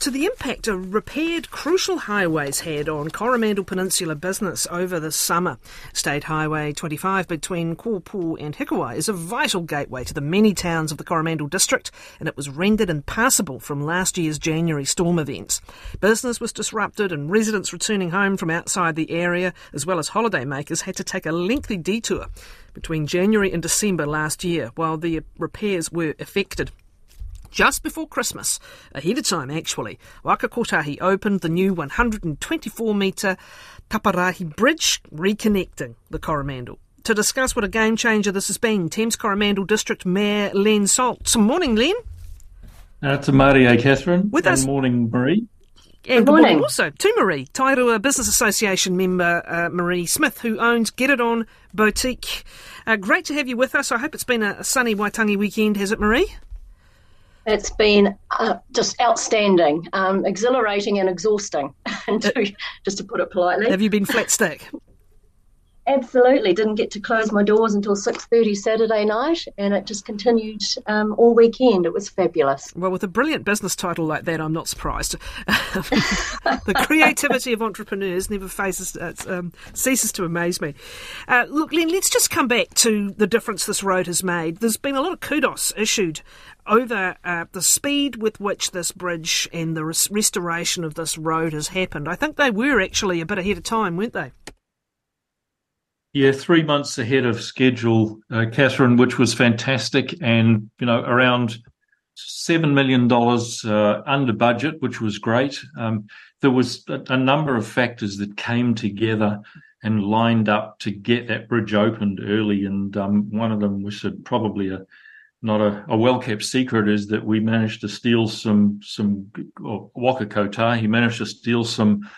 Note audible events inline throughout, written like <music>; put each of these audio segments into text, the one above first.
to the impact a repaired crucial highways had on Coromandel Peninsula business over the summer. State Highway 25 between Kopu and Hikuai is a vital gateway to the many towns of the Coromandel district, and it was rendered impassable from last year's January storm events. Business was disrupted, and residents returning home from outside the area, as well as holidaymakers, had to take a lengthy detour between January and December last year while the repairs were effected. Just before Christmas, ahead of time actually, Waka Kotahi opened the new 124 metre Taparahi Bridge, reconnecting the Coromandel. To discuss what a game changer this has been, Thames Coromandel District Mayor Len Salt. Good morning, Len. Uh, to Maria, Catherine. With good us. morning, Maree. And Good morning. also to Maree, Tairua Business Association member uh, Maree Smith, who owns Get It On Boutique. Uh, great to have you with us. I hope it's been a, a sunny Waitangi weekend, has it, Maree? It's been uh, just outstanding, um, exhilarating, and exhausting, <laughs> to, just to put it politely. Have you been flat stick? <laughs> Absolutely, didn't get to close my doors until six thirty Saturday night, and it just continued um, all weekend. It was fabulous. Well, with a brilliant business title like that, I'm not surprised. <laughs> the creativity of entrepreneurs never faces, uh, um, ceases to amaze me. Uh, look, Len, let's just come back to the difference this road has made. There's been a lot of kudos issued over uh, the speed with which this bridge and the res- restoration of this road has happened. I think they were actually a bit ahead of time, weren't they? Yeah, three months ahead of schedule, uh, Catherine, which was fantastic, and you know around seven million dollars uh, under budget, which was great. Um, there was a, a, number of factors that came together and lined up to get that bridge opened early, and um, one of them, which probably a not a, a well kept secret, is that we managed to steal some some or Waka Kotahi He managed to steal some.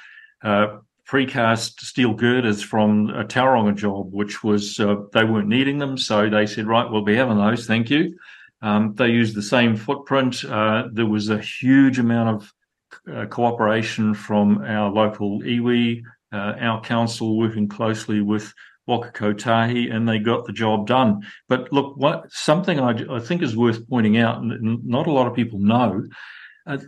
Uh, precast steel girders from a Tauranga job, which was uh, they weren't needing them, so they said, right, we'll be having those, thank you. Um, they used the same footprint. Uh, there was a huge amount of uh, cooperation from our local iwi, uh, our council working closely with Waka Kotahi, and they got the job done. But look, what, something I, I think is worth pointing out, and not a lot of people know, uh,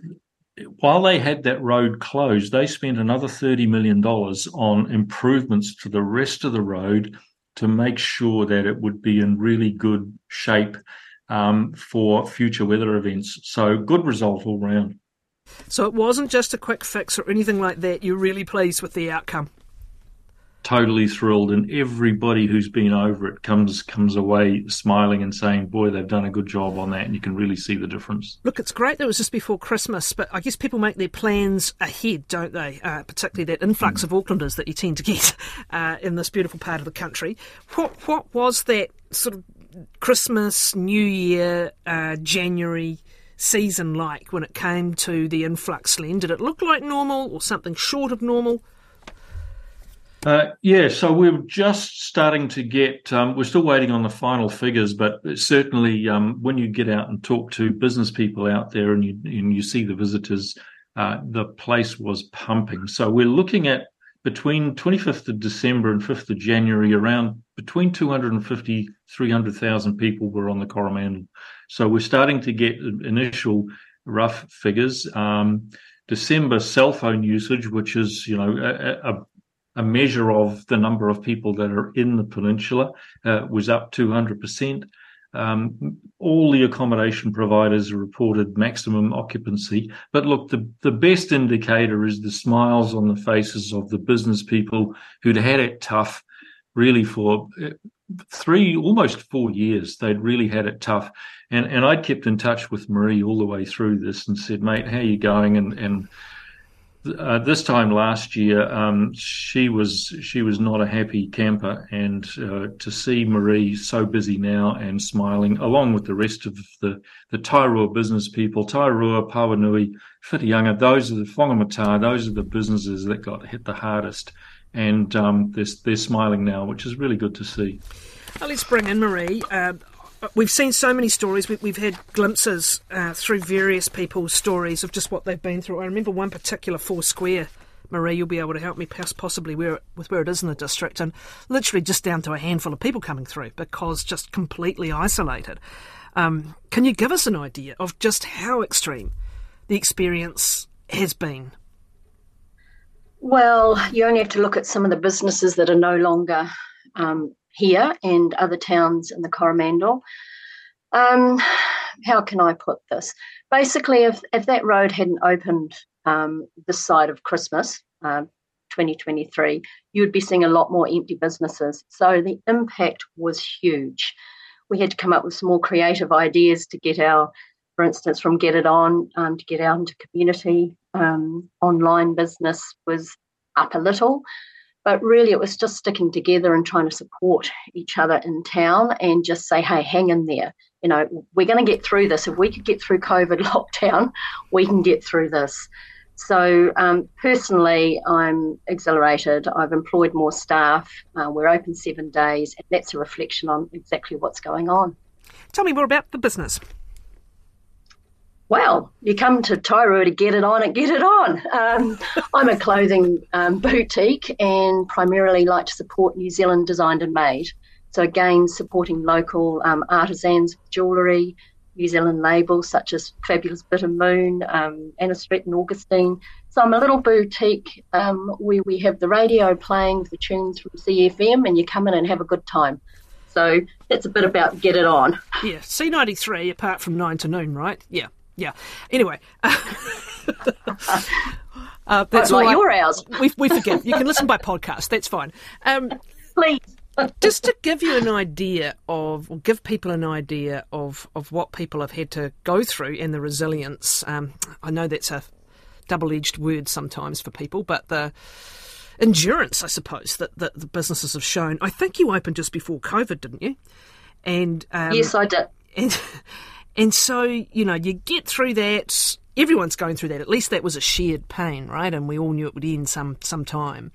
while they had that road closed, they spent another $30 million on improvements to the rest of the road to make sure that it would be in really good shape um, for future weather events. So, good result all round. So, it wasn't just a quick fix or anything like that. You're really pleased with the outcome totally thrilled and everybody who's been over it comes comes away smiling and saying boy they've done a good job on that and you can really see the difference. Look it's great that it was just before christmas but i guess people make their plans ahead don't they? Uh, particularly that influx mm. of aucklanders that you tend to get <laughs> uh, in this beautiful part of the country. What what was that sort of christmas new year uh, january season like when it came to the influx len did it look like normal or something short of normal uh, yeah, so we're just starting to get. Um, we're still waiting on the final figures, but certainly um, when you get out and talk to business people out there and you and you see the visitors, uh, the place was pumping. So we're looking at between 25th of December and 5th of January, around between 250 300,000 people were on the Coromandel. So we're starting to get initial rough figures. Um, December cell phone usage, which is you know a, a a measure of the number of people that are in the peninsula uh, was up 200%. Um, all the accommodation providers reported maximum occupancy. But look, the, the best indicator is the smiles on the faces of the business people who'd had it tough really for uh, three, almost four years. They'd really had it tough. And, and I'd kept in touch with Maree all the way through this and said, mate, how are you going? And, and uh, this time last year, um, she was she was not a happy camper, and uh, to see Maree so busy now and smiling, along with the rest of the the Tairua business people, Tairua, Pauanui, Whitianga, those are the Whangamata, those are the businesses that got hit the hardest, and um, they're, they're smiling now, which is really good to see. Well, let's bring in Maree. Uh, we've seen so many stories. We, have had glimpses uh, through various people's stories of just what they've been through. I remember one particular Four Square. Maree, you'll be able to help me possibly where with where it is in the district, and literally just down to a handful of people coming through because just completely isolated. Um, can you give us an idea of just how extreme the experience has been? Well, you only have to look at some of the businesses that are no longer um, here and other towns in the Coromandel. Um, how can I put this? Basically, if, if that road hadn't opened um, this side of Christmas, uh, 2023, you would be seeing a lot more empty businesses. So the impact was huge. We had to come up with some more creative ideas to get our, for instance, from Get It On um, to get out into community. Um, online business was up a little, but really it was just sticking together and trying to support each other in town and just say, hey, hang in there. You know, we're going to get through this. If we could get through COVID <laughs> lockdown, we can get through this. So, um, personally, I'm exhilarated. I've employed more staff. Uh, we're open seven days, and that's a reflection on exactly what's going on. Tell me more about the business. Well, you come to Tairua to get it on and get it on. Um, <laughs> I'm a clothing um, boutique and primarily like to support New Zealand designed and made. So, again, supporting local um, artisans, jewellery, New Zealand labels such as Fabulous Bitter Moon, um, Annah Stretton and Augustine. So I'm a little boutique um, where we have the radio playing the tunes from CFM and you come in and have a good time. So that's a bit about get it on. Yeah, C93 apart from 9 to noon, right? Yeah, yeah. Anyway. <laughs> Uh, that's like your hours. We, we forget. You can listen by podcast. That's fine. Um, Please. Just to give you an idea of, or give people an idea of, of what people have had to go through and the resilience. Um, I know that's a double edged word sometimes for people, but the endurance, I suppose, that, that the businesses have shown. I think you opened just before COVID, didn't you? And um, yes, I did. And, <laughs> and so you know, you get through that. Everyone's going through that. At least that was a shared pain, right? And we all knew it would end some some time.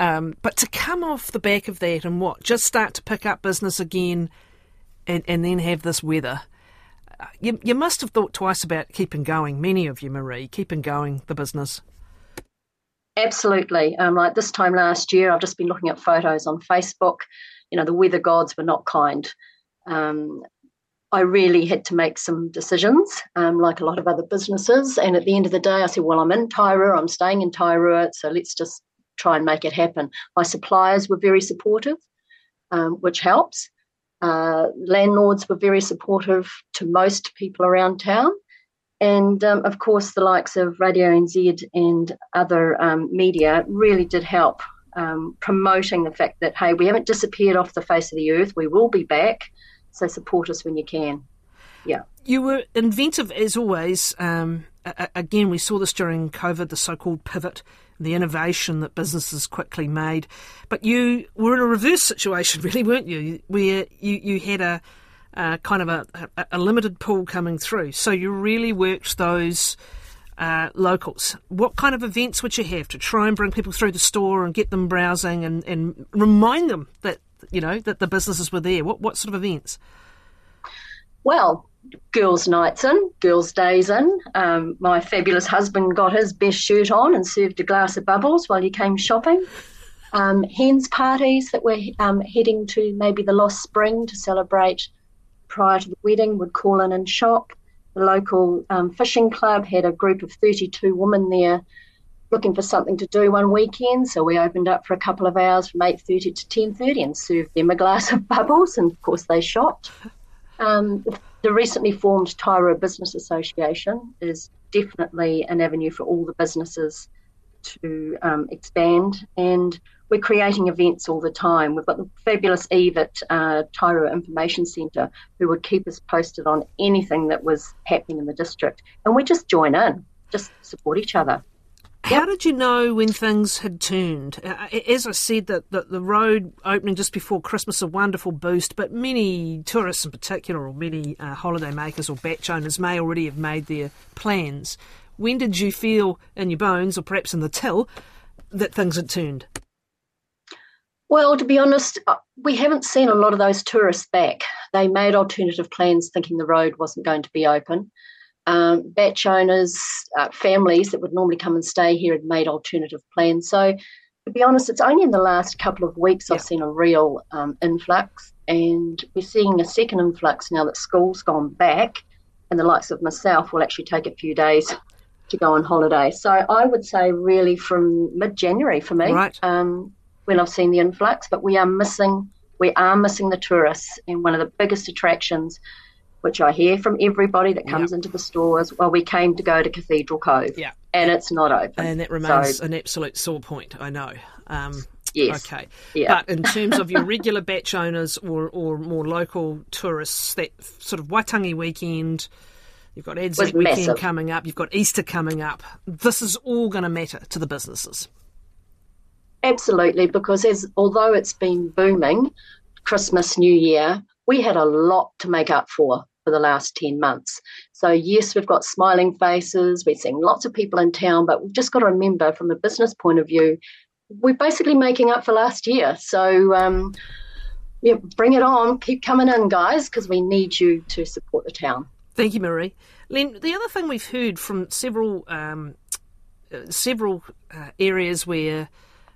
Um, but to come off the back of that and what, just start to pick up business again and, and then have this weather, uh, you, you must have thought twice about keeping going, many of you, Maree, keeping going the business. Absolutely. Um, like this time last year, I've just been looking at photos on Facebook. You know, the weather gods were not kind. Um, I really had to make some decisions, um, like a lot of other businesses. And at the end of the day, I said, well, I'm in Tairua, I'm staying in Tairua, so let's just try and make it happen. My suppliers were very supportive, um, which helps. Uh, landlords were very supportive to most people around town. And um, of course, the likes of Radio NZ and other um, media really did help um, promoting the fact that, hey, we haven't disappeared off the face of the earth. We will be back. So support us when you can. Yeah. You were inventive as always. Um, again, we saw this during COVID, the so called pivot the innovation that businesses quickly made. But you were in a reverse situation, <laughs> really, weren't you? Where you, you had a, kind of a, a, a, limited pool coming through. So you really worked those uh, locals. What kind of events would you have to try and bring people through the store and get them browsing and, and remind them that you know that the businesses were there? What what sort of events? Well, girls' nights in, girls' days in. Um, my fabulous husband got his best shirt on and served a glass of bubbles while he came shopping. Um, hens parties that were um, heading to maybe the Lost Spring to celebrate prior to the wedding would call in and shop. The local um, fishing club had a group of 32 women there looking for something to do one weekend, so we opened up for a couple of hours from 8.30 to 10.30 and served them a glass of <laughs> bubbles, and of course they shopped. Um, the recently formed Tairua Business Association is definitely an avenue for all the businesses to um, expand, and we're creating events all the time. We've got the fabulous Eve at uh, Tairua Information Centre who would keep us posted on anything that was happening in the district, and we just join in, just support each other. How did you know when things had turned? Uh, as I said, that the, the road opening just before Christmas a wonderful boost, but many tourists in particular, or many uh, holiday makers or bach owners, may already have made their plans. When did you feel in your bones, or perhaps in the till, that things had turned? Well, to be honest, uh, we haven't seen a lot of those tourists back. They made alternative plans thinking the road wasn't going to be open um, bach owners, uh, families that would normally come and stay here had made alternative plans. So, to be honest, it's only in the last couple of weeks yeah. I've seen a real um, influx, and we're seeing a second influx now that school's gone back, and the likes of myself will actually take a few days to go on holiday. So I would say really from mid January for me, right. um, when I've seen the influx. But we are missing we are missing the tourists, and one of the biggest attractions, which I hear from everybody that comes yep. into the stores, well, we came to go to Cathedral Cove, yeah, and it's not open, and that remains so, an absolute sore point. I know. Um, Yes. Okay. Yeah. But in terms of your regular bach owners or, or more local tourists, that sort of Waitangi weekend, you've got Anzac weekend massive. coming up, you've got Easter coming up. This is all going to matter to the businesses. Absolutely, because as although it's been booming, Christmas, New Year, we had a lot to make up for for the last 10 months. So, yes, we've got smiling faces, we're seeing lots of people in town, but we've just got to remember from a business point of view, we're basically making up for last year. So, um, yeah, bring it on. Keep coming in, guys, because we need you to support the town. Thank you, Maree. Len, the other thing we've heard from several um, uh, several uh, areas where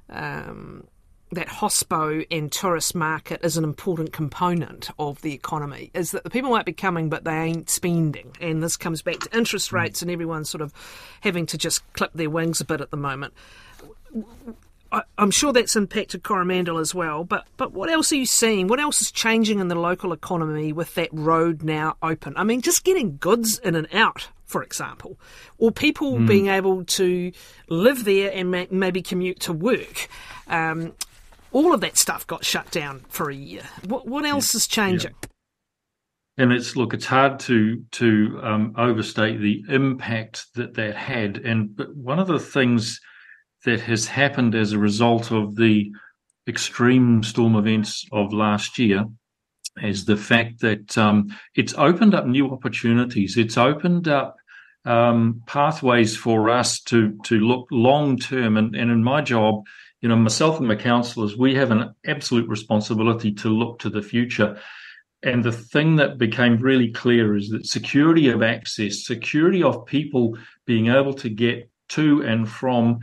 um, that hospo and tourist market is an important component of the economy is that the people might be coming but they ain't spending and this comes back to interest rates and everyone's sort of having to just clip their wings a bit at the moment I, am sure that's impacted Coromandel as well, but but what else are you seeing? What else is changing in the local economy with that road now open? I mean, just getting goods in and out, for example, or people mm. being able to live there and ma- maybe commute to work. Um, all of that stuff got shut down for a year. What what else is changing? Yeah. And it's look, it's hard to to um, overstate the impact that that had. And but one of the things that has happened as a result of the extreme storm events of last year is the fact that um, it's opened up new opportunities. It's opened up um, pathways for us to to look long term. And, and in my job, you know, myself and my counselors, we have an absolute responsibility to look to the future. And the thing that became really clear is that security of access, security of people being able to get to and from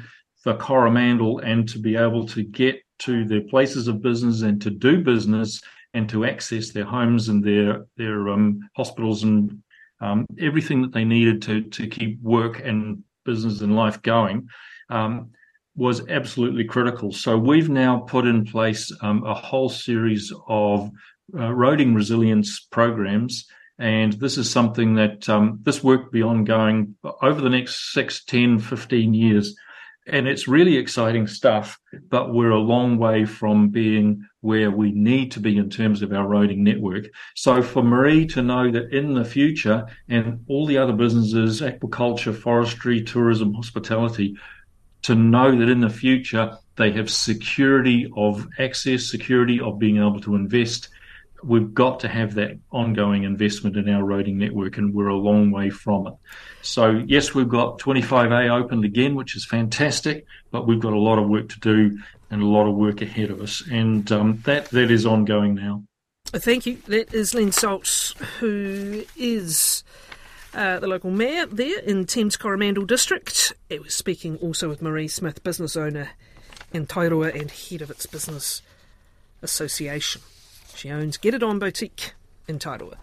the Coromandel and to be able to get to their places of business and to do business and to access their homes and their their um, hospitals and um, everything that they needed to to keep work and business and life going um, was absolutely critical. So we've now put in place um, a whole series of uh, roading resilience programs. And this is something that um, this work will be ongoing over the next 6, 10, 15 years and it's really exciting stuff, but we're a long way from being where we need to be in terms of our roading network. So for Maree to know that in the future and all the other businesses, aquaculture, forestry, tourism, hospitality, to know that in the future they have security of access, security of being able to invest. We've got to have that ongoing investment in our roading network, and we're a long way from it. So yes, we've got 25A opened again, which is fantastic, but we've got a lot of work to do and a lot of work ahead of us, and um, that that is ongoing now. Thank you. That is Len Saltz, who is uh, the local mayor there in Thames Coromandel District. It was speaking also with Maree Smith, business owner in Tairua and head of its business association. She owns Get It On Boutique in Tairua.